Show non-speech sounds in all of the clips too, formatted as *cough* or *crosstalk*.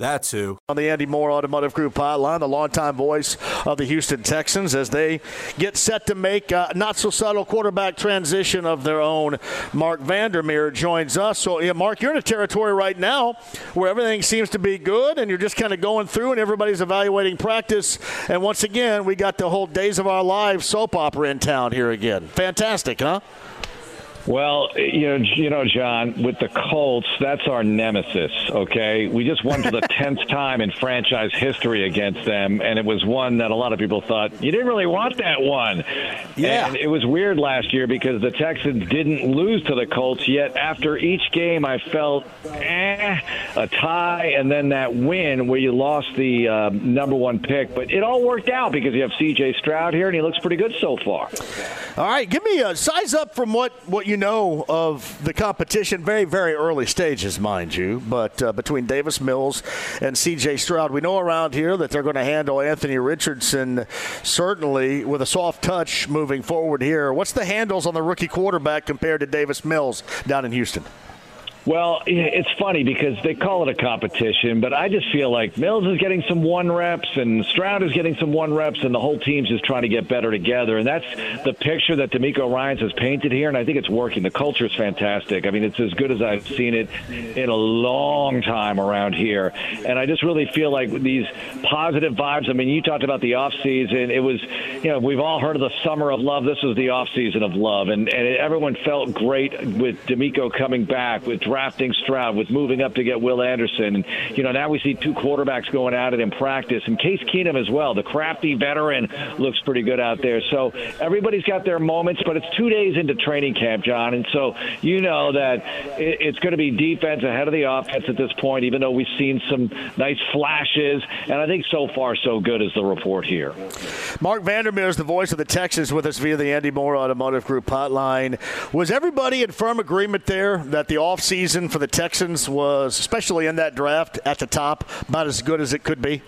That's who. On the Andy Moore Automotive Group hotline, the longtime voice of the Houston Texans as they get set to make a not so subtle quarterback transition of their own. Marc Vandermeer joins us. So, yeah, Marc, you're in a territory right now where everything seems to be good and you're just kind of going through and everybody's evaluating practice. And once again, we got the whole Days of Our Lives soap opera in town here again. Fantastic, huh? Well, you know, you know, John, with the Colts, that's our nemesis. Okay, we just won for the *laughs* tenth time in franchise history against them, and it was one that a lot of people thought you didn't really want that one. Yeah, and it was weird last year because the Texans didn't lose to the Colts yet. After each game, I felt eh, a tie, and then that win where you lost the uh, number one pick. But it all worked out because you have C.J. Stroud here, and he looks pretty good so far. All right, give me a size up from what what you know of the competition. Very very early stages, mind you, but uh, between Davis Mills and C.J. Stroud, we know around here that they're going to handle Anthony Richardson certainly with a soft touch moving forward here. What's the handles on the rookie quarterback compared to Davis Mills down in Houston? Well, it's funny because they call it a competition, but I just feel like Mills is getting some one reps and Stroud is getting some one reps, and the whole team's just trying to get better together. And that's the picture that DeMeco Ryans has painted here, and I think it's working. The culture is fantastic. I mean, it's as good as I've seen it in a long time around here. And I just really feel like these positive vibes. I mean, you talked about the off season. It was, you know, we've all heard of the summer of love. This was the off season of love, and and everyone felt great with DeMeco coming back with drafting Stroud, with moving up to get Will Anderson. And, you know, now we see two quarterbacks going at it in practice, and Case Keenum as well. The crafty veteran looks pretty good out there. So everybody's got their moments, but it's two days into training camp, John. And so you know that it's going to be defense ahead of the offense at this point, even though we've seen some nice flashes. And I think so far, so good is the report here. Marc Vandermeer is the voice of the Texans with us via the Andy Moore Automotive Group hotline. Was everybody in firm agreement there that the offseason for the Texans was, especially in that draft at the top, about as good as it could be?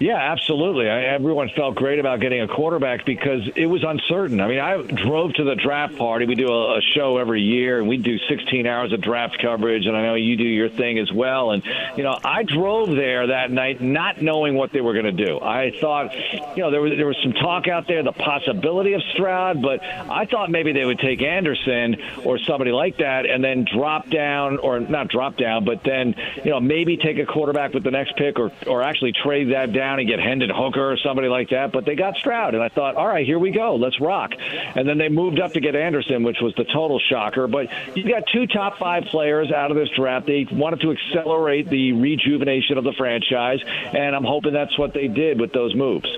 Yeah, absolutely. I, everyone felt great about getting a quarterback because it was uncertain. I mean, I drove to the draft party. We do a, a show every year, and we do 16 hours of draft coverage. And I know you do your thing as well. And you know, I drove there that night not knowing what they were going to do. I thought, you know, there was there was some talk out there, the possibility of Stroud, but I thought maybe they would take Anderson or somebody like that, and then drop down, or not drop down, but then you know maybe take a quarterback with the next pick, or or actually trade that down down and get Hendon Hooker or somebody like that. But they got Stroud, and I thought, all right, here we go, let's rock. And then they moved up to get Anderson, which was the total shocker. But you got two top five players out of this draft. They wanted to accelerate the rejuvenation of the franchise, and I'm hoping that's what they did with those moves.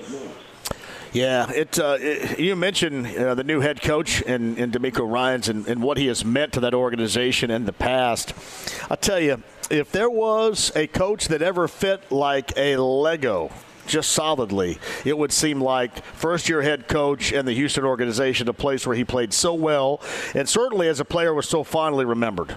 Yeah, it, uh, it, you mentioned uh, the new head coach and, in DeMeco Ryans and, and what he has meant to that organization in the past. I'll tell you, if there was a coach that ever fit like a Lego, just solidly, it would seem like first year head coach and the Houston organization, a place where he played so well and certainly as a player was so fondly remembered.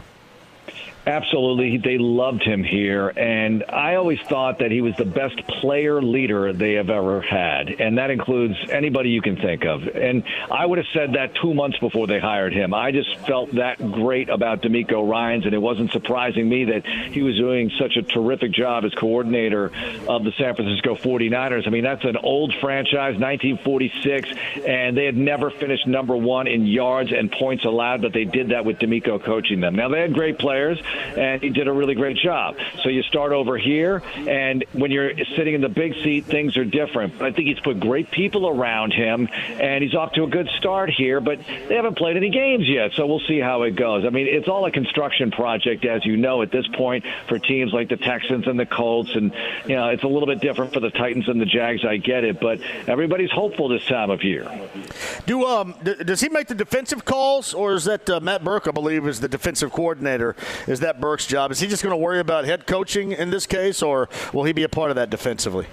Absolutely. They loved him here. And I always thought that he was the best player leader they have ever had. And that includes anybody you can think of. And I would have said that two months before they hired him. I just felt that great about DeMeco Ryans. And it wasn't surprising me that he was doing such a terrific job as coordinator of the San Francisco 49ers. I mean, that's an old franchise, 1946. And they had never finished number one in yards and points allowed, but they did that with DeMeco coaching them. Now, they had great players and he did a really great job. So you start over here, and when you're sitting in the big seat, things are different. I think he's put great people around him, and he's off to a good start here. But they haven't played any games yet, so we'll see how it goes. I mean, it's all a construction project, as you know, at this point for teams like the Texans and the Colts, and you know it's a little bit different for the Titans and the Jags. I get it, but everybody's hopeful this time of year. Do um does he make the defensive calls, or is that uh, Matt Burke? I believe is the defensive coordinator. Is that Burke's job? Is he just going to worry about head coaching in this case, or will he be a part of that defensively?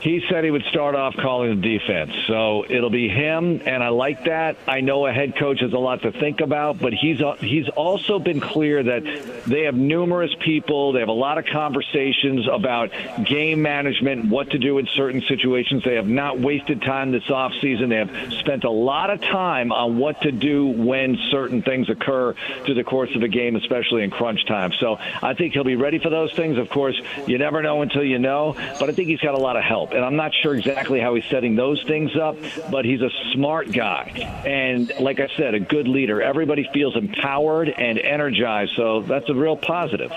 He said he would start off calling the defense. So it'll be him, and I like that. I know a head coach has a lot to think about, but he's uh, he's also been clear that they have numerous people. They have a lot of conversations about game management, what to do in certain situations. They have not wasted time this offseason. They have spent a lot of time on what to do when certain things occur through the course of a game, especially in crunch time. So I think he'll be ready for those things. Of course, you never know until you know, but I think he's got a lot of help and I'm not sure exactly how he's setting those things up, but he's a smart guy. And like I said, a good leader. Everybody feels empowered and energized, so that's a real positive.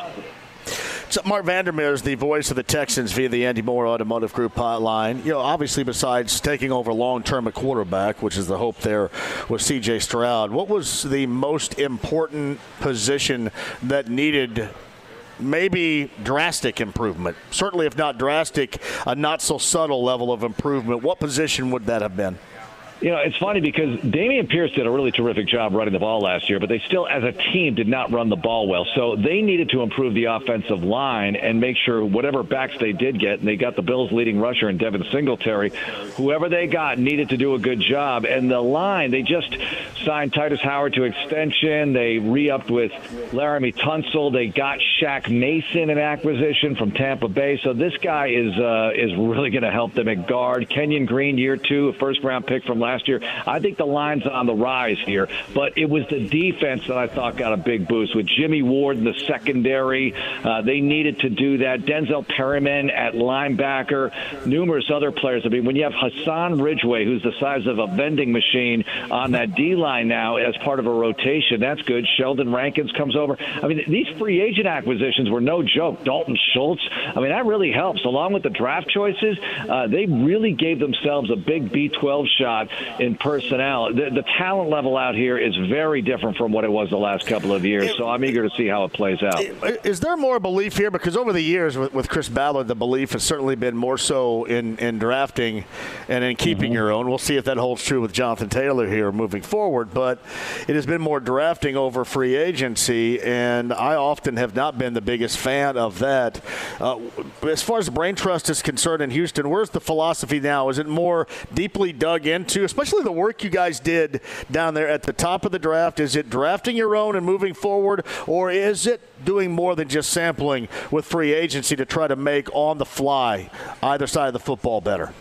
So Marc Vandermeer is the voice of the Texans via the Andy Moore Automotive Group hotline. You know, obviously, besides taking over long term at quarterback, which is the hope there with C.J. Stroud, what was the most important position that needed maybe drastic improvement. Certainly, if not drastic, a not so subtle level of improvement. What position would that have been? You know, it's funny because Dameon Pierce did a really terrific job running the ball last year, but they still, as a team, did not run the ball well. So they needed to improve the offensive line and make sure whatever backs they did get, and they got the Bills' leading rusher in Devin Singletary, whoever they got needed to do a good job. And the line, they just signed Tytus Howard to extension. They re-upped with Laremy Tunsil. They got Shaq Mason an acquisition from Tampa Bay. So this guy is uh, is really going to help them at guard. Kenyon Green, year two, a first-round pick from last last year. I think the line's on the rise here, but it was the defense that I thought got a big boost with Jimmy Ward in the secondary. Uh, they needed to do that. Denzel Perryman at linebacker, numerous other players. I mean, when you have Hassan Ridgeway, who's the size of a vending machine on that D line now as part of a rotation, that's good. Sheldon Rankins comes over. I mean, these free agent acquisitions were no joke. Dalton Schultz. I mean, that really helps. Along with the draft choices, uh, they really gave themselves a big B12 shot in personnel. The, the, talent level out here is very different from what it was the last couple of years. So I'm eager to see how it plays out. Is there more belief here? Because over the years with, with Chris Ballard, the belief has certainly been more so in, in drafting and in keeping mm-hmm. your own. We'll see if that holds true with Jonathan Taylor here moving forward. But it has been more drafting over free agency, and I often have not been the biggest fan of that. Uh, as far as brain trust is concerned in Houston, where's the philosophy now? Is it more deeply dug into, especially the work you guys did down there at the top of the draft? Is it drafting your own and moving forward, or is it doing more than just sampling with free agency to try to make on the fly either side of the football better?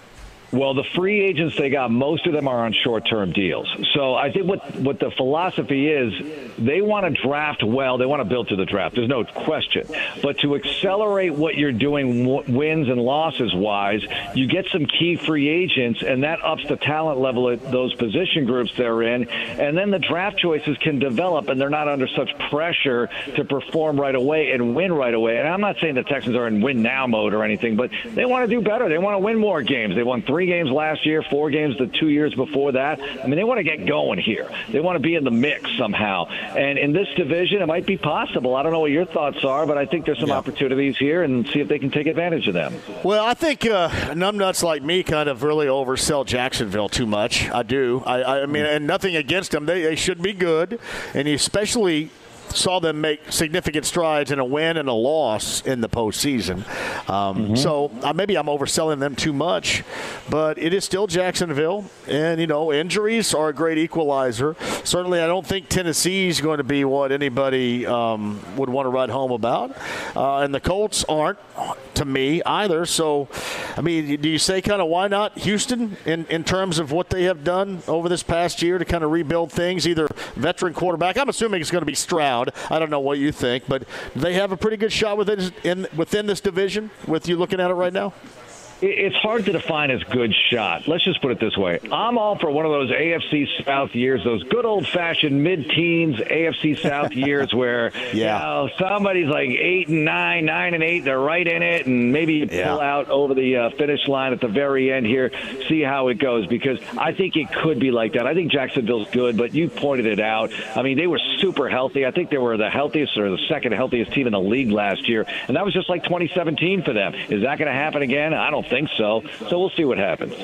Well, the free agents they got, most of them are on short-term deals. So I think what what the philosophy is, they want to draft well. They want to build to the draft. There's no question. But to accelerate what you're doing, wins and losses wise, you get some key free agents, and that ups the talent level at those position groups they're in. And then the draft choices can develop, and they're not under such pressure to perform right away and win right away. And I'm not saying the Texans are in win now mode or anything, but they want to do better. They want to win more games. They won three three games last year, four games the two years before that. I mean, they want to get going here. They want to be in the mix somehow. And in this division, it might be possible. I don't know what your thoughts are, but I think there's some yeah. opportunities here and see if they can take advantage of them. Well, I think uh, numbnuts like me kind of really oversell Jacksonville too much. I do. I, I mean, and nothing against them. They, they should be good. And especially saw them make significant strides in a win and a loss in the postseason. Um, mm-hmm. So uh, maybe I'm overselling them too much, but it is still Jacksonville, and you know injuries are a great equalizer. Certainly, I don't think Tennessee is going to be what anybody um, would want to write home about, uh, and the Colts aren't to me either. So, I mean, do you say kind of why not Houston in in terms of what they have done over this past year to kind of rebuild things? Either veteran quarterback, I'm assuming it's going to be Stroud. I don't know what you think, but they have a pretty good shot within in within this division. With you looking at it right now. It's hard to define as good shot. Let's just put it this way. I'm all for one of those AFC South years, those good old fashioned mid teens AFC South *laughs* years where yeah. you know, somebody's like eight and nine, nine and eight, they're right in it, and maybe you pull yeah. out over the uh, finish line at the very end here, see how it goes, because I think it could be like that. I think Jacksonville's good, but you pointed it out. I mean, they were super healthy. I think they were the healthiest or the second healthiest team in the league last year, and that was just like 2017 for them. Is that going to happen again? I don't think so. So we'll see what happens.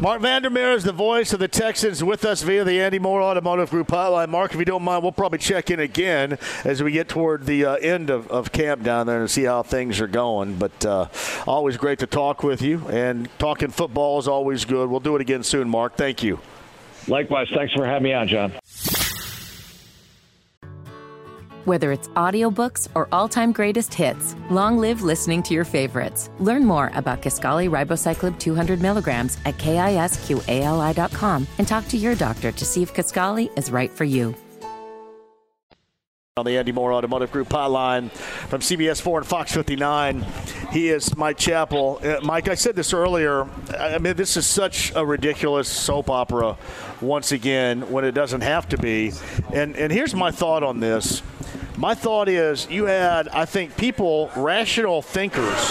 Marc Vandermeer is the voice of the Texans with us via the Andy Moore Automotive Group hotline. Marc, if you don't mind, we'll probably check in again as we get toward the uh, end of, of camp down there and see how things are going. But uh, always great to talk with you, and talking football is always good. We'll do it again soon, Marc. Thank you. Likewise. Thanks for having me on, John. Whether it's audiobooks or all-time greatest hits, long live listening to your favorites. Learn more about Kisqali Ribociclib 200 milligrams at kisqali.com and talk to your doctor to see if Kisqali is right for you. On the Andy Moore Automotive Group hotline from CBS 4 and Fox 59, he is Mike Chappell. Uh, Mike, I said this earlier. I mean, this is such a ridiculous soap opera once again when it doesn't have to be. And, and here's my thought on this my thought is you had, I think, people, rational thinkers,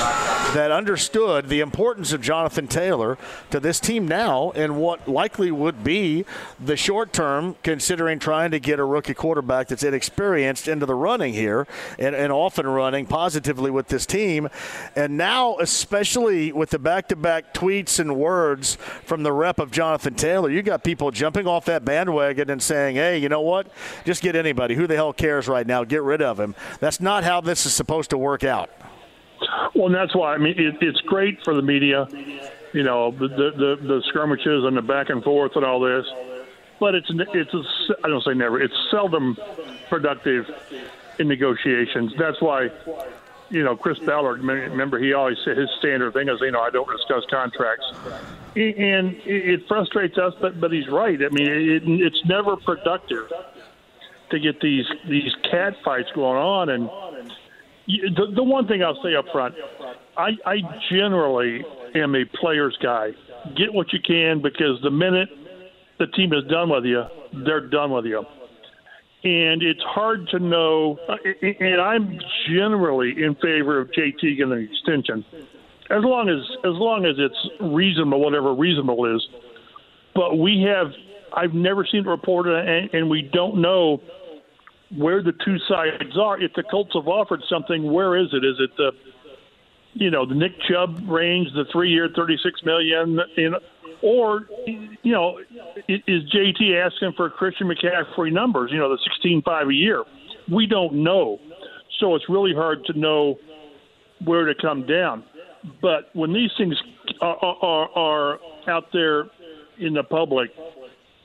that understood the importance of Jonathan Taylor to this team now and what likely would be the short term, considering trying to get a rookie quarterback that's inexperienced into the running here and, and often running positively with this team. And now, especially with the back to back tweets and words from the rep of Jonathan Taylor, you got people jumping off that bandwagon and saying, hey, you know what? Just get anybody. Who the hell cares right now? Get rid of him. That's not how this is supposed to work out. Well, and that's why I mean it, it's great for the media, you know, the, the the skirmishes and the back and forth and all this, but it's it's a, I don't say never. It's seldom productive in negotiations. That's why, you know, Chris Ballard. Remember, he always said his standard thing is, you know, I don't discuss contracts, and it frustrates us. But but he's right. I mean, it, it's never productive to get these these cat fights going on. And the, the one thing I'll say up front, I, I generally am a player's guy. Get what you can because the minute the team is done with you, they're done with you. And it's hard to know. Uh, and I'm generally in favor of JT getting an extension, as long as as long as it's reasonable, whatever reasonable is. But we have I've never seen it reported, and, and we don't know where the two sides are. If the Colts have offered something, where is it? Is it the you know the Nick Chubb range, the three-year, thirty-six million, in, or you know is JT asking for Christian McCaffrey numbers? You know the sixteen-five a year. We don't know, so it's really hard to know where to come down. But when these things are, are, are out there in the public,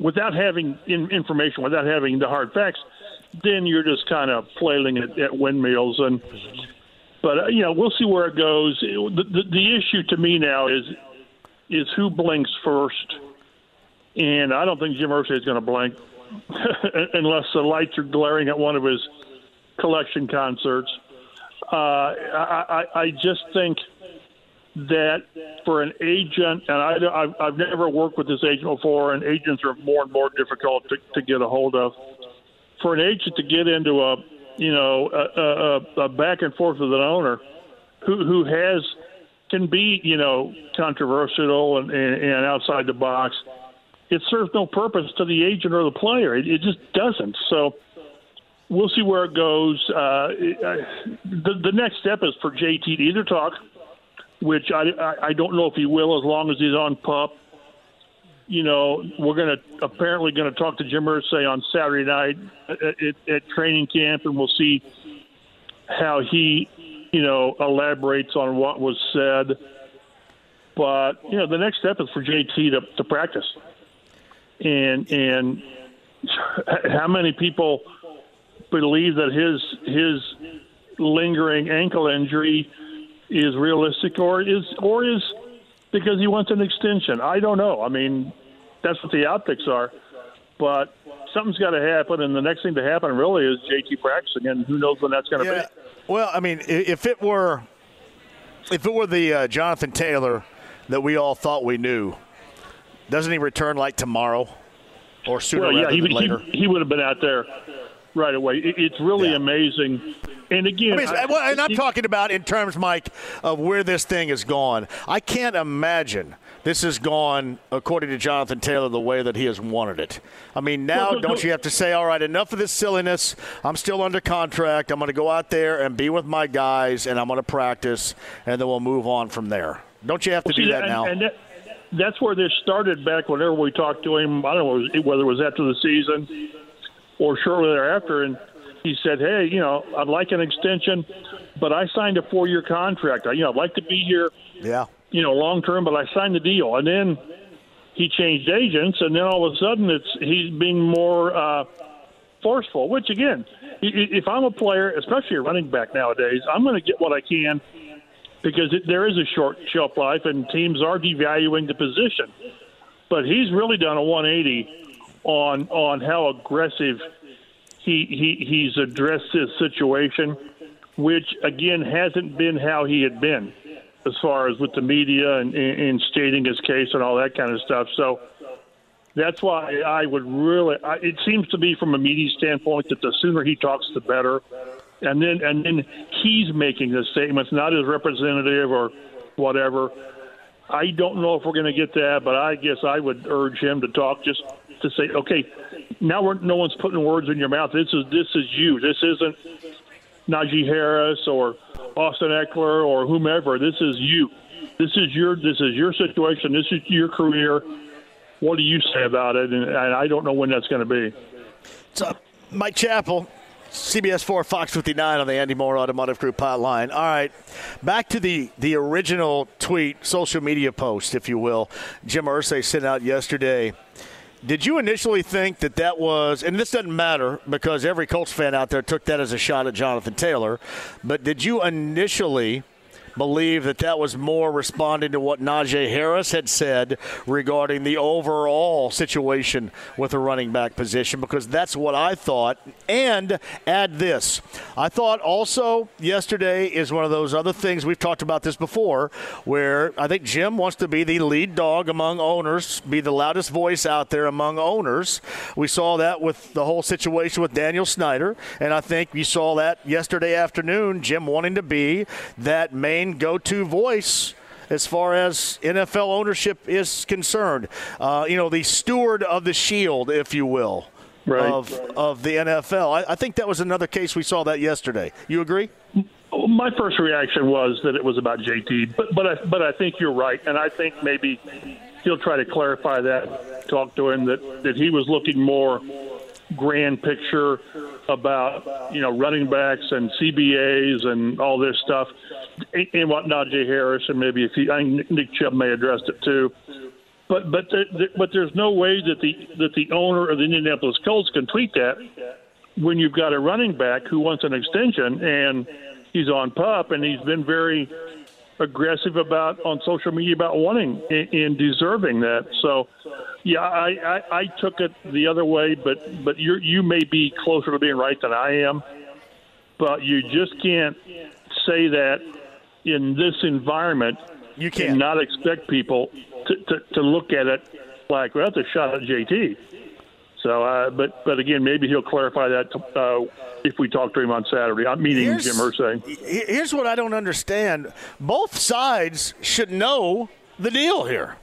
without having information, without having the hard facts, then you're just kind of flailing at, at windmills. And but uh, you know we'll see where it goes. The, the, the issue to me now is is who blinks first, and I don't think Jim Irsay is going to blink *laughs* unless the lights are glaring at one of his collection concerts. Uh, I, I, I just think that for an agent, and I, I've, never worked with this agent before, and agents are more and more difficult to, to get a hold of for an agent to get into a you know a, a, a back and forth with an owner who who has can be you know controversial and, and, and outside the box, it serves no purpose to the agent or the player. It, it just doesn't. So we'll see where it goes. Uh, the, the next step is for JT to either talk, which I, I, I don't know if he will as long as he's on pup you know, we're going to apparently going to talk to Jim Irsay on Saturday night at, at, at training camp, and we'll see how he, you know, elaborates on what was said. But you know, the next step is for JT to, to practice, and and how many people believe that his his lingering ankle injury is realistic, or is or is because he wants an extension. I don't know. I mean, that's what the optics are. But something's got to happen, and the next thing to happen really is JT practicing, and who knows when that's going to yeah. be. Well, I mean, if it were if it were the uh, Jonathan Taylor that we all thought we knew, doesn't he return like tomorrow or sooner well, yeah, rather he, than later? He, he would have been out there right away. It, it's really Yeah. amazing. And again, I mean, I- well, and I'm it- talking about in terms, Mike, of where this thing has gone. I can't imagine this has gone according to Jonathan Taylor the way that he has wanted it. I mean, now Well, *laughs* no, don't no. you have to say, all right, enough of this silliness. I'm still under contract. I'm going to go out there and be with my guys, and I'm going to practice, and then we'll move on from there. Don't you have to See, do that and, now? And that, that's where this started back whenever we talked to him. I don't know whether it was after the season or shortly thereafter. And he said, hey, you know, I'd like an extension, but I signed a four year contract. I, you know, I'd like to be here, yeah. You know, long term, but I signed the deal. And then he changed agents, and then all of a sudden it's he's being more uh, forceful, which again, if I'm a player, especially a running back nowadays, I'm going to get what I can because it, there is a short shelf life and teams are devaluing the position. But he's really done a 180 on on how aggressive he, he he's addressed this situation, which again hasn't been how he had been as far as with the media and, and, stating his case and all that kind of stuff. So that's why I would really. I, it seems to be from a media standpoint that the sooner he talks, the better. And then and then he's making the statements, not his representative or whatever. I don't know if we're going to get that, but I guess I would urge him to talk just to say, okay, now we're, no one's putting words in your mouth. This is this is you. This isn't Najee Harris or Austin Ekeler or whomever. This is you. This is your this is your situation. This is your career. What do you say about it? And, and I don't know when that's going to be. So, Mike Chappell, CBS 4 Fox 59 on the Andy Moore Automotive Group hotline. All right, back to the, the original tweet, social media post, if you will, Jim Irsay sent out yesterday. Did you initially think that that was, and this doesn't matter because every Colts fan out there took that as a shot at Jonathan Taylor, but did you initially believe that that was more responding to what Najee Harris had said regarding the overall situation with the running back position because that's what I thought. And add this I thought also yesterday is one of those other things we've talked about this before where I think Jim wants to be the lead dog among owners, be the loudest voice out there among owners. We saw that with the whole situation with Daniel Snyder, and I think you saw that yesterday afternoon, Jim wanting to be that main go to voice as far as NFL ownership is concerned. Uh, you know, the steward of the shield, if you will. Right. Of, of the NFL. I, I think that was another case we saw that yesterday. You agree? My first reaction was that it was about JT, but but I, but I think you're right, and I think maybe he'll try to clarify that. Talk to him that that he was looking more grand picture about you know running backs and CBAs and all this stuff, and, what Najee Harris and maybe if he I Nick Chubb may addressed it too. But but but there's no way that the that the owner of the Indianapolis Colts can tweet that when you've got a running back who wants an extension and he's on pup and he's been very aggressive about on social media about wanting and, deserving that. So, yeah, I, I, I took it the other way, but but you you may be closer to being right than I am. But you just can't say that in this environment You and can't. not expect people to, to, to look at it like, well, that's a shot at JT. So, uh, but but again, maybe he'll clarify that uh, if we talk to him on Saturday. I'm meeting Here's- Jim Irsay. Here's what I don't understand. Both sides should know the deal here.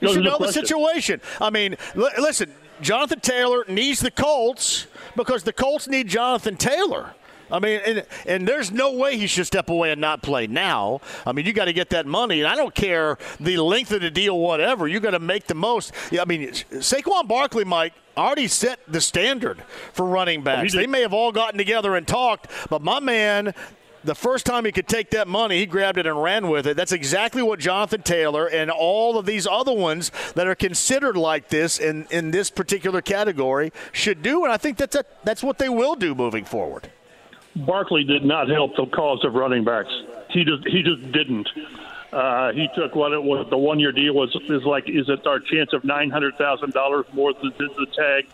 You No, should no know the situation. I mean, li- listen, Jonathan Taylor needs the Colts because the Colts need Jonathan Taylor. I mean, and, and there's no way he should step away and not play now. I mean, you got to get that money, and I don't care the length of the deal, whatever. You got to make the most. Yeah, I mean, Saquon Barkley, Mike, already set the standard for running backs. did. They may have all gotten together and talked, but my man, the first time he could take that money, he grabbed it and ran with it. That's exactly what Jonathan Taylor and all of these other ones that are considered like this in, in this particular category should do, and I think that's a, that's what they will do moving forward. Barkley did not help the cause of running backs. He just he just didn't. Uh, he took what it was. The one year deal was is like is it our chance of nine hundred thousand dollars more than the, the tag.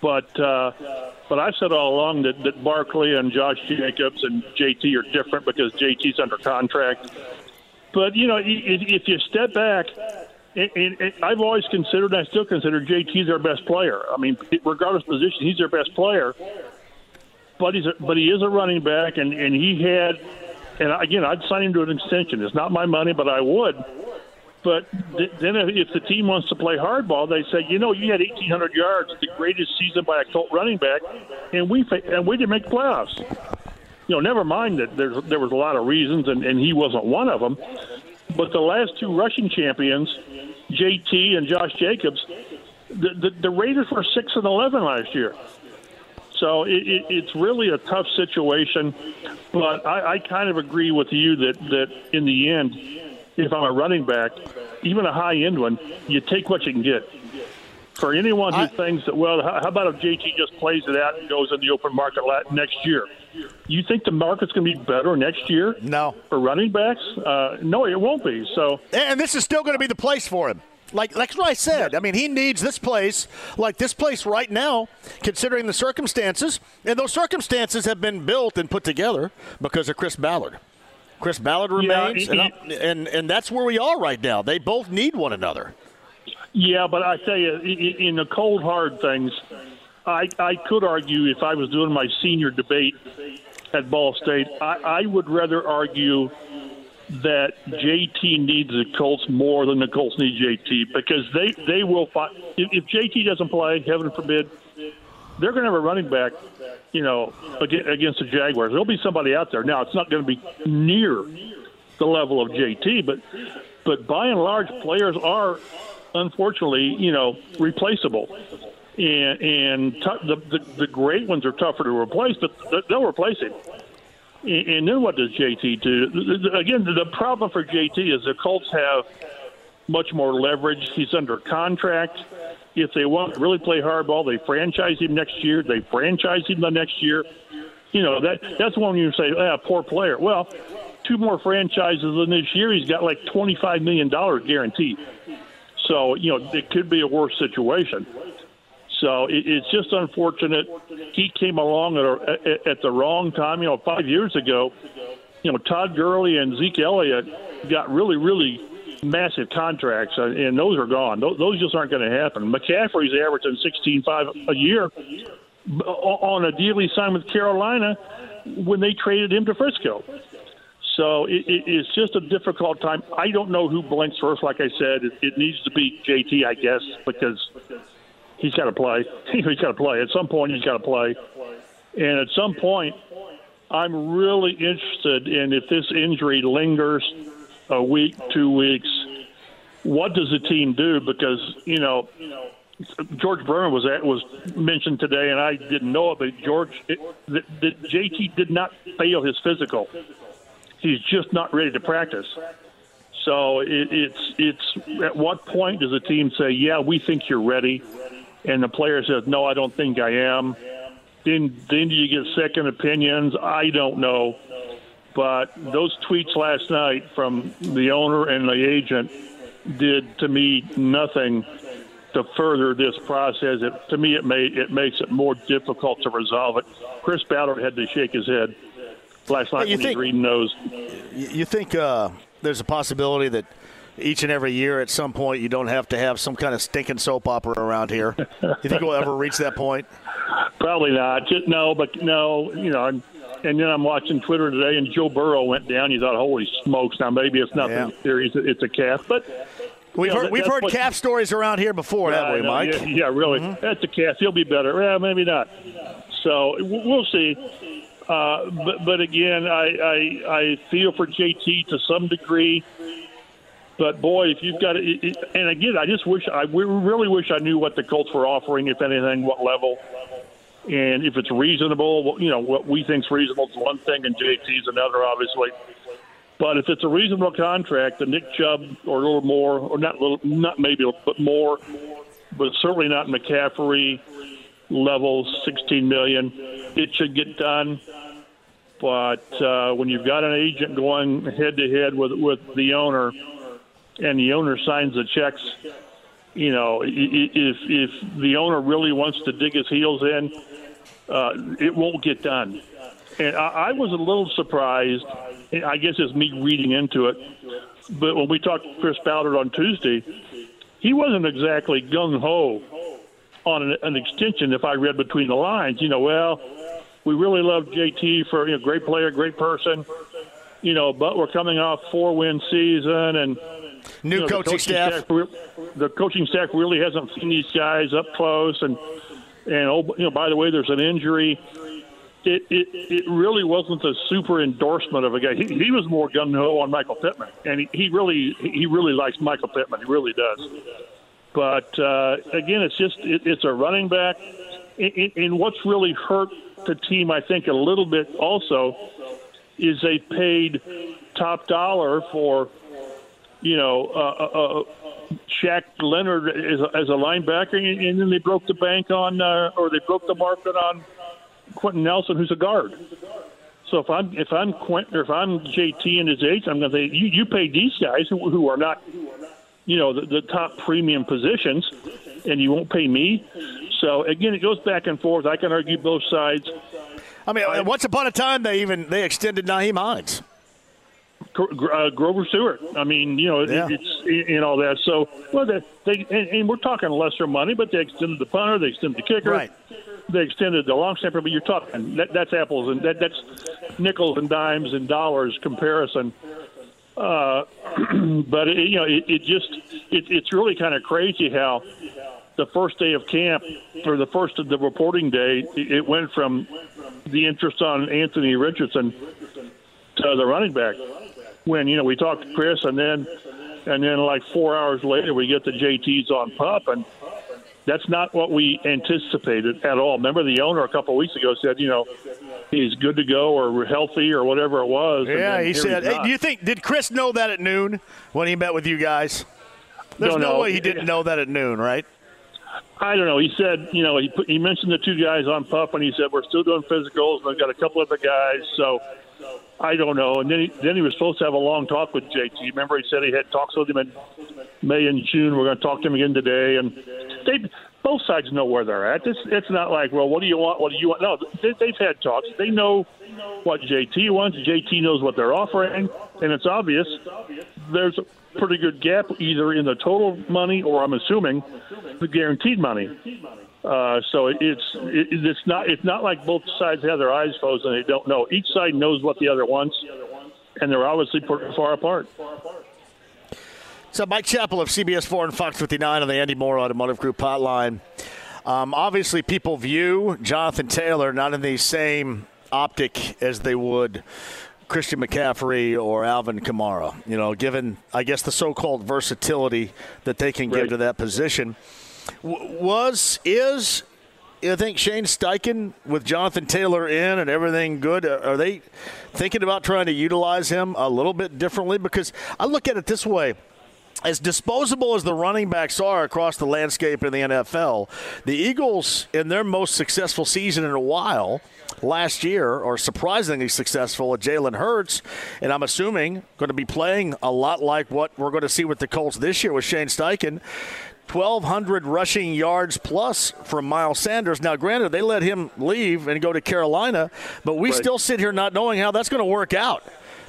But uh, but I've said all along that, that Barkley and Josh Jacobs and JT are different because JT's under contract. But you know, if, if you step back, and, and I've always considered, and I still consider JT their best player. I mean, regardless of position, he's their best player. But he's a, but he is a running back, and and he had, and again, I'd sign him to an extension. It's not my money, but I would. But th- then if the team wants to play hardball, they say, you know, you had 1,800 yards, the greatest season by a Colt running back, and we fa- and we didn't make playoffs. You know, never mind that there's, there was a lot of reasons, and, and he wasn't one of them. But the last two rushing champions, JT and Josh Jacobs, the, the, the Raiders were six and eleven last year. So it, it, it's really a tough situation. But I, I kind of agree with you that that in the end, if I'm a running back, even a high end one, you take what you can get. For anyone who I, thinks that, well, how about if JT just plays it out and goes in the open market next year? You think the market's going to be better next year? No. For running backs? Uh, no, it won't be. So, and this is still going to be the place for him. Like, like what I said. I mean, he needs this place, like this place right now, considering the circumstances. And those circumstances have been built and put together because of Chris Ballard. Chris Ballard remains, yeah, he, and, and and that's where we are right now. They both need one another. Yeah, but I tell you, in the cold hard things, I I could argue if I was doing my senior debate at Ball State, I, I would rather argue that JT needs the Colts more than the Colts need JT because they they will find if, if JT doesn't play, heaven forbid, they're going to have a running back, you know, against the Jaguars. There'll be somebody out there. Now it's not going to be near the level of JT, but but by and large, players are unfortunately, you know, replaceable. And, and t- the, the the great ones are tougher to replace, but they'll replace him. And then what does JT do? Again, the problem for JT is the Colts have much more leverage. He's under contract. If they want to really play hardball, they franchise him next year. They franchise him the next year. You know that that's one you say, ah, poor player. Well, two more franchises in this year, he's got like twenty five million dollars guaranteed. So you know it could be a worse situation. So it, it's just unfortunate he came along at, a, at the wrong time. You know, five years ago, you know Todd Gurley and Zeke Elliott got really, really massive contracts, uh, and those are gone. Those, those just aren't going to happen. McCaffrey's averaging sixteen five a year on a deal he signed with Carolina when they traded him to Frisco. So it, it, it's just a difficult time. I don't know who blinks first. Like I said, it, it needs to be JT, I guess, because he's got to play. *laughs* he's got to play. At some point, he's got to play. And at some point, I'm really interested in if this injury lingers a week, two weeks, what does the team do? Because, you know, George Bremer was at, was mentioned today, and I didn't know it, but George, it, the, the JT did not fail his physical he's just not ready to practice. So it, it's it's at what point does a team say, "Yeah, we think you're ready," and the player says, "No, I don't think I am." Then then do you get second opinions? I don't know, but those tweets last night from the owner and the agent did to me nothing to further this process. It, to me, it made it makes it more difficult to resolve it. Chris Ballard had to shake his head last night when think, he's reading those. You think uh, there's a possibility that each and every year at some point you don't have to have some kind of stinking soap opera around here? you think we'll ever reach that point? Probably not. Just, no, but no, you know. And, and then I'm watching Twitter today, and Joe Burrow went down. You thought, "Holy smokes!" Now maybe it's nothing yeah. serious; it's a calf, but We've know, heard, we've heard calf stories around here before, yeah, haven't we, Mike? Yeah, yeah really. Mm-hmm. That's a calf. He'll be better. Yeah, maybe not. So we'll see. Uh, but, but again, I, I I feel for JT to some degree. But boy, if you've got it, and again, I just wish I really wish I knew what the Colts were offering, if anything, what level, and if it's reasonable. You know, what we think's reasonable is one thing, and JT's another, obviously. But if it's a reasonable contract, the Nick Chubb or a little more, or not little, not maybe, but more, but certainly not McCaffrey level, 16 million. It should get done. But uh, when you've got an agent going head to head with with the owner, and the owner signs the checks you know, if if the owner really wants to dig his heels in, uh, it won't get done. And I, I was a little surprised. I guess it's me reading into it. But when we talked to Chris Ballard on Tuesday, he wasn't exactly gung ho on an, an extension. If I read between the lines, you know, well, we really love JT for you know, great player, great person, you know, but we're coming off four win season and new you know, coaching, the coaching staff. staff. The coaching staff really hasn't seen these guys up close, and and oh, you know, by the way, there's an injury. It it, it really wasn't a super endorsement of a guy. He, he was more gun ho on Michael Pittman, and he, he really he really likes Michael Pittman. He really does. But uh, again, it's just it, it's a running back, and, and what's really hurt the team, I think, a little bit also is they paid top dollar for you know, uh, uh, Shaq Leonard as a, as a linebacker, and, and then they broke the bank on, uh, or they broke the market on Quentin Nelson, who's a guard. So if I'm if I'm Quentin, or if I'm JT and his age, I'm going to say you you pay these guys who, who are not, you know, the, the top premium positions, and you won't pay me. So again, it goes back and forth. I can argue both sides. I mean, once upon a time, they even they extended Nyheim Hines uh, Grover Stewart. I mean, you know, yeah. it, it's and all that. So, well, they, they and, and, we're talking lesser money, but they extended the punter, they extended the kicker, right. they extended the long snapper. But you're talking that, that's apples and that, that's nickels and dimes and dollars comparison. Uh, *clears throat* but it, you know, it, it just it, it's really kind of crazy how the first day of camp or the first of the reporting day, it went from the interest on Anthony Richardson to the running back when you know we talked to Chris, and then and then like four hours later we get the JTs on pup, and that's not what we anticipated at all. Remember, the owner a couple of weeks ago said, you know, he's good to go or healthy or whatever it was. Yeah, he said. Hey, do you think did Chris know that at noon when he met with you guys? There's no, no. way he didn't know that at noon, right? I don't know. He said, you know, he put, he mentioned the two guys on pup, and he said we're still doing physicals. And I've got a couple other guys, so I don't know. And then he, then he was supposed to have a long talk with JT. Remember, he said he had talks with him in May and June. We're going to talk to him again today. And they both sides know where they're at. It's it's not like, well, what do you want? What do you want? No, they, they've had talks. They know what JT wants. JT knows what they're offering, and it's obvious. There's pretty good gap either in the total money or I'm assuming the guaranteed money. Uh, so it's it, it's not it's not like both sides have their eyes closed and they don't know. Each side knows what the other wants, and they're obviously far apart. So Mike Chappell of CBS Four and Fox 59 on the Andy Moore Automotive Group hotline. Um, obviously, people view Jonathan Taylor not in the same optic as they would Christian McCaffrey or Alvin Kamara. You know, given I guess the so-called versatility that they can right. give to that position was is I think Shane Steichen with Jonathan Taylor in and everything good. Uh, are they thinking about trying to utilize him a little bit differently? Because I look at it this way. As disposable as the running backs are across the landscape in the NFL, the Eagles, in their most successful season in a while, last year, are surprisingly successful at Jalen Hurts, and I'm assuming going to be playing a lot like what we're going to see with the Colts this year with Shane Steichen. 1,200 rushing yards plus from Miles Sanders. Now, granted, they let him leave and go to Carolina, but we right. still sit here not knowing how that's going to work out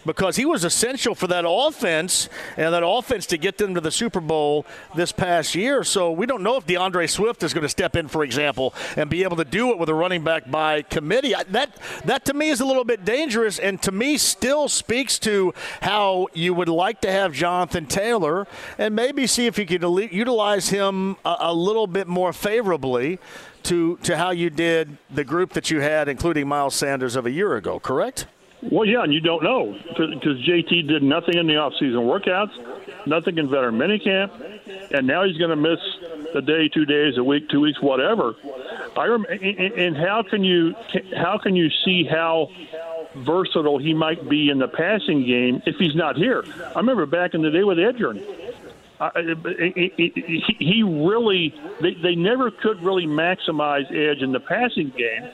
because he was essential for that offense and that offense to get them to the Super Bowl this past year. So we don't know if D'Andre Swift is going to step in, for example, and be able to do it with a running back by committee. That that to me is a little bit dangerous, and to me still speaks to how you would like to have Jonathan Taylor and maybe see if you could utilize him a, a little bit more favorably to to how you did the group that you had, including Miles Sanders of a year ago. Correct? Well, yeah, and you don't know because JT did nothing in the off-season workouts, nothing in veteran minicamp, and now he's going to miss a day, two days, a week, two weeks, whatever. I rem- and how can you how can you see how versatile he might be in the passing game if he's not here? I remember back in the day with Edgerrin. Uh, he really they, they never could really maximize edge in the passing game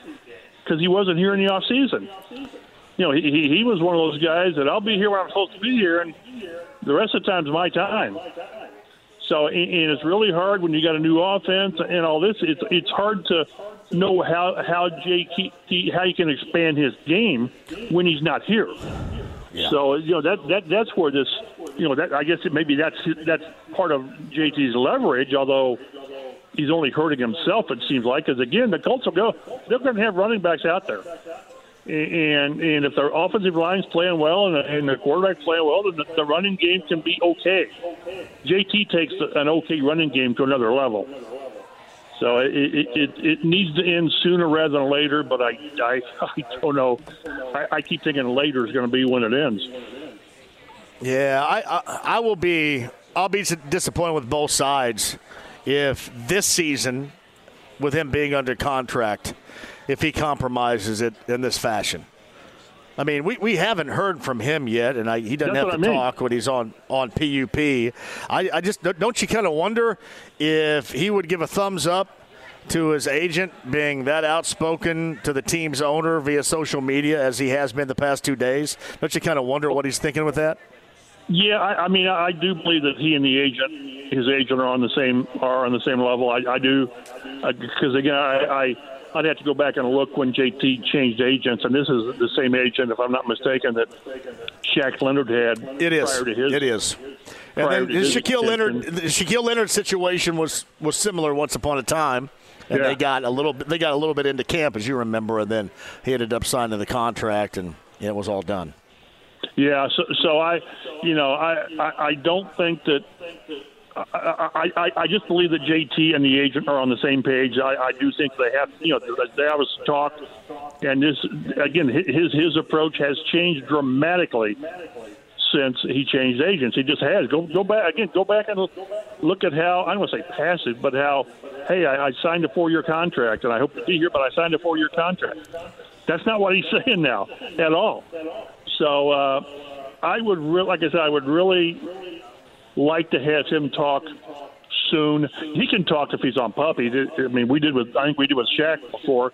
because he wasn't here in the off season you know, he, he was one of those guys that I'll be here when I'm supposed to be here, and the rest of the time's my time. So and it's really hard when you got a new offense and all this. It's it's hard to know how how JT how you can expand his game when he's not here. Yeah. So you know that that that's where this you know that I guess it, maybe that's that's part of JT's leverage. Although he's only hurting himself, it seems like. Because again, the Colts will go. They're going to have running backs out there, and and if their offensive line's playing well and, and the quarterback's playing well, then the, the running game can be okay. JT takes an okay running game to another level. So it, it, it, needs to end sooner rather than later, but I, I, *laughs* I don't know. I, I keep thinking later is going to be when it ends. Yeah, I, I, I will be. I'll be disappointed with both sides if this season, with him being under contract, if he compromises it in this fashion. I mean, we, we haven't heard from him yet, and I, he doesn't That's have to I mean. talk when he's on, on PUP. I, I just don't you kind of wonder if he would give a thumbs up to his agent being that outspoken to the team's owner via social media as he has been the past two days? Don't you kind of wonder what he's thinking with that? Yeah, I, I mean, I do believe that he and the agent, his agent, are on the same are on the same level. I, I do, uh, because again, I, I I'd have to go back and look when JT changed agents, and this is the same agent, if I'm not mistaken, that Shaq Leonard had. It is. Prior to his, it is. And then the Shaquille Leonard, the Shaquille Leonard situation was was similar once upon a time, and Yeah. they got a little they got a little bit into camp, as you remember, and then he ended up signing the contract, and it was all done. Yeah, so so I, you know, I I, I don't think that. I, I, I just believe that JT and the agent are on the same page. I, I do think they have, you know, they have a talk, and this again, his his approach has changed dramatically since he changed agents. He just has. Go go back again. Go back and look, at how I don't want to say passive, but how hey, I, I signed a four year contract and I hope to be here, but I signed a four year contract. That's not what he's *laughs* saying now at all. So uh, I would, re- like I said, I would really like to have him talk soon. He can talk if he's on pup. He did, I mean, we did with I think we did with Shaq before.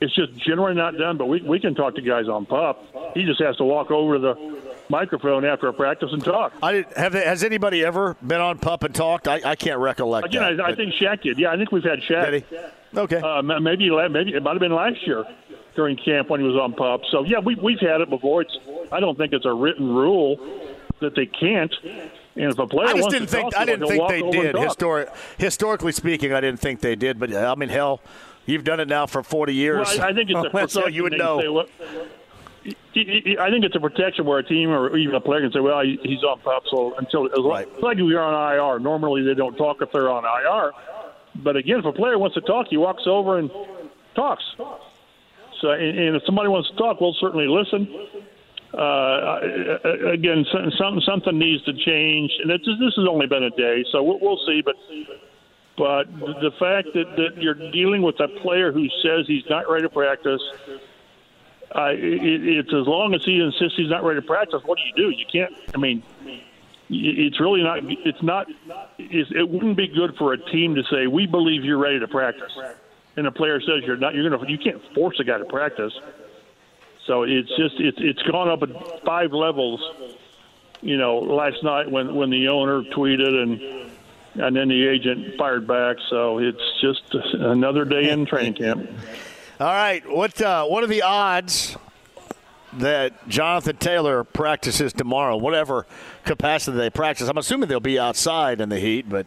It's just generally not done, but we we can talk to guys on pup. He just has to walk over to the microphone after a practice and talk. I have has anybody ever been on pup and talked? I, I can't recollect. Again, that, I, I think Shaq did. Yeah, I think we've had Shaq. Okay. Uh, maybe maybe it might have been last year during camp when he was on pup. So yeah, we we've had it before. It's I don't think it's a written rule that they can't. And if a player I just wants didn't to think I didn't think they did. Historic, historically speaking, I didn't think they did. But I mean, hell, you've done it now for forty years. Well, I, I think it's *laughs* a protection. you would know. say, I- think it's a protection where a team or even a player can say, "Well, he's on pup." So until as Right. it's like you're on IR, normally they don't talk if they're on IR. But again, if a player wants to talk, he walks over and talks. So, and, and if somebody wants to talk, we'll certainly listen. Uh, again, some, some, something needs to change, and this has only been a day, so we'll, we'll see. But but the fact that, that you're dealing with a player who says he's not ready to practice, uh, it, it's as long as he insists he's not ready to practice. What do you do? You can't. I mean, it's really not. It's not. It's, it wouldn't be good for a team to say we believe you're ready to practice, and a player says you're not. You're gonna. You can't force a guy to practice. So it's just it's it's gone up at five levels. You know, last night when when the owner tweeted and and then the agent fired back. So it's just another day in training camp. All right, what uh, what are the odds that Jonathan Taylor practices tomorrow, whatever capacity they practice? I'm assuming they'll be outside in the heat, but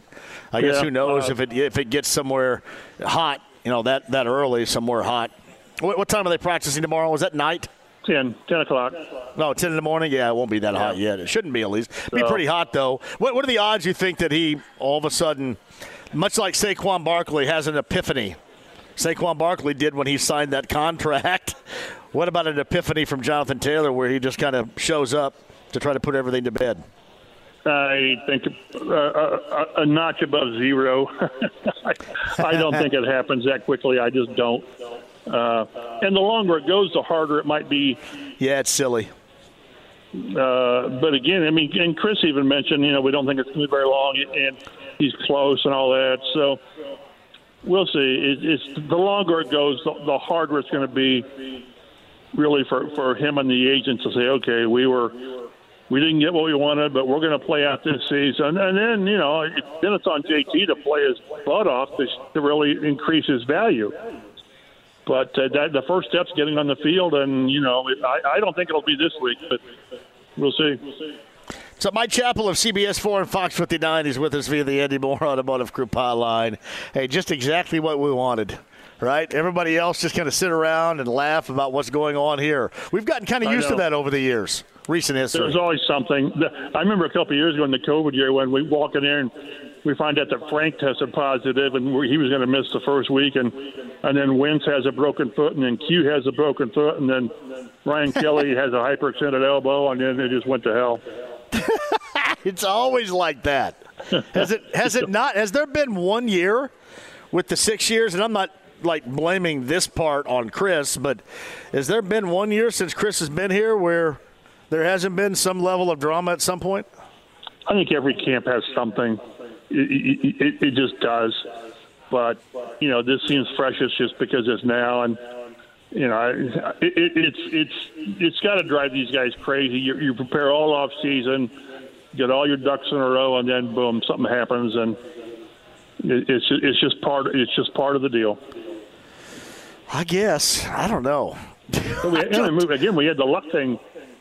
I guess Yeah, who knows uh, if it if it gets somewhere hot, you know that that early, somewhere hot. What, what time are they practicing tomorrow? Is that night? 10, 10 o'clock. No, 10 in the morning? Yeah, it won't be that hot yet. It shouldn't be at least. Be So- pretty hot, though. What, what are the odds you think that he all of a sudden, much like Saquon Barkley, has an epiphany? Saquon Barkley did when he signed that contract. *laughs* What about an epiphany from Jonathan Taylor where he just kind of shows up to try to put everything to bed? I think uh, a, a notch above zero. *laughs* I, I don't think it happens that quickly. I just don't. Uh, and the longer it goes, the harder it might be. Yeah, it's silly. Uh, but again, I mean, and Chris even mentioned, you know, we don't think it's going to be very long, and he's close and all that. So we'll see. It, it's the longer it goes, the, the harder it's going to be, really, for for him and the agents to say, okay, we were we didn't get what we wanted, but we're going to play out this season. And then, you know, then it's on JT to play his butt off to, to really increase his value. But uh, that, the first step's getting on the field, and you know, I, I don't think it'll be this week, but we'll see. So Mike Chappell of CBS 4 and Fox 59 is with us via the Andy Mohr Automotive Group hotline. Hey, just exactly what we wanted right? Everybody else just kind of sit around and laugh about what's going on here. We've gotten kind of used to that over the years, recent history. There's always something. I remember a couple of years ago in the COVID year when we walk in there and we find out that Frank tested positive and he was going to miss the first week, and and then Wentz has a broken foot, and then Q has a broken foot, and then Ryan *laughs* Kelly has a hyperextended elbow, and then it just went to hell. *laughs* it's always like that. Has it? Has it not? Has there been one year with the six years? And I'm not like blaming this part on Chris, but has there been one year since Chris has been here where there hasn't been some level of drama at some point? I think every camp has something. It, it, it just does. But you know, this seems freshest just because it's now, and you know, it, it, it's it's it's got to drive these guys crazy. You, you prepare all off season, get all your ducks in a row, and then boom, something happens, and it, it's it's just part it's just part of the deal. I guess I don't know. we, *laughs* again, we had the luck thing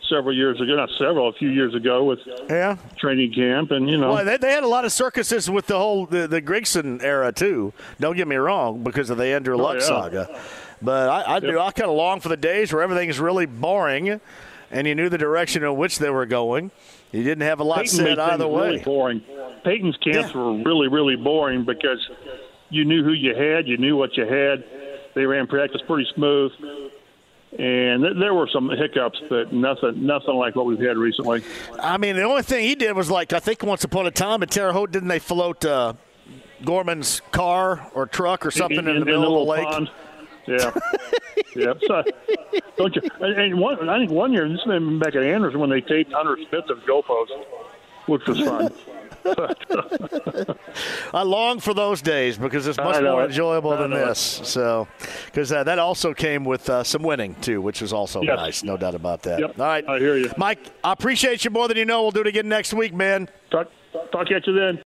several years ago, not several, a few years ago with yeah training camp, and you know, well, they, they had a lot of circuses with the whole the, the Grigson era too. Don't get me wrong, because of the Andrew oh, Luck oh, yeah. saga. But I, I, yep. I kind of long for the days where everything is really boring, and you knew the direction in which they were going. You didn't have a lot Peyton said either way. Really boring. Peyton's camps yeah. were really, really boring because you knew who you had, you knew what you had. They ran practice pretty smooth and th- there were some hiccups, but nothing, nothing like what we've had recently. I mean, the only thing he did was like I think once upon a time at Terre Haute, didn't they float uh, Gorman's car or truck or something in, in, in the middle of the lake? Pond. Yeah, *laughs* yeah. So, don't you? And one, I think one year, this may have been back at Anderson when they taped Hunter Smith of goalpost, which was fun. *laughs* I long for those days because it's much more enjoyable than this. It. So, because uh, that also came with uh, some winning too, which was also yes. nice, no doubt about that. Yep. All right, I hear you, Mike. I appreciate you more than you know. We'll do it again next week, man. Talk, talk at you then.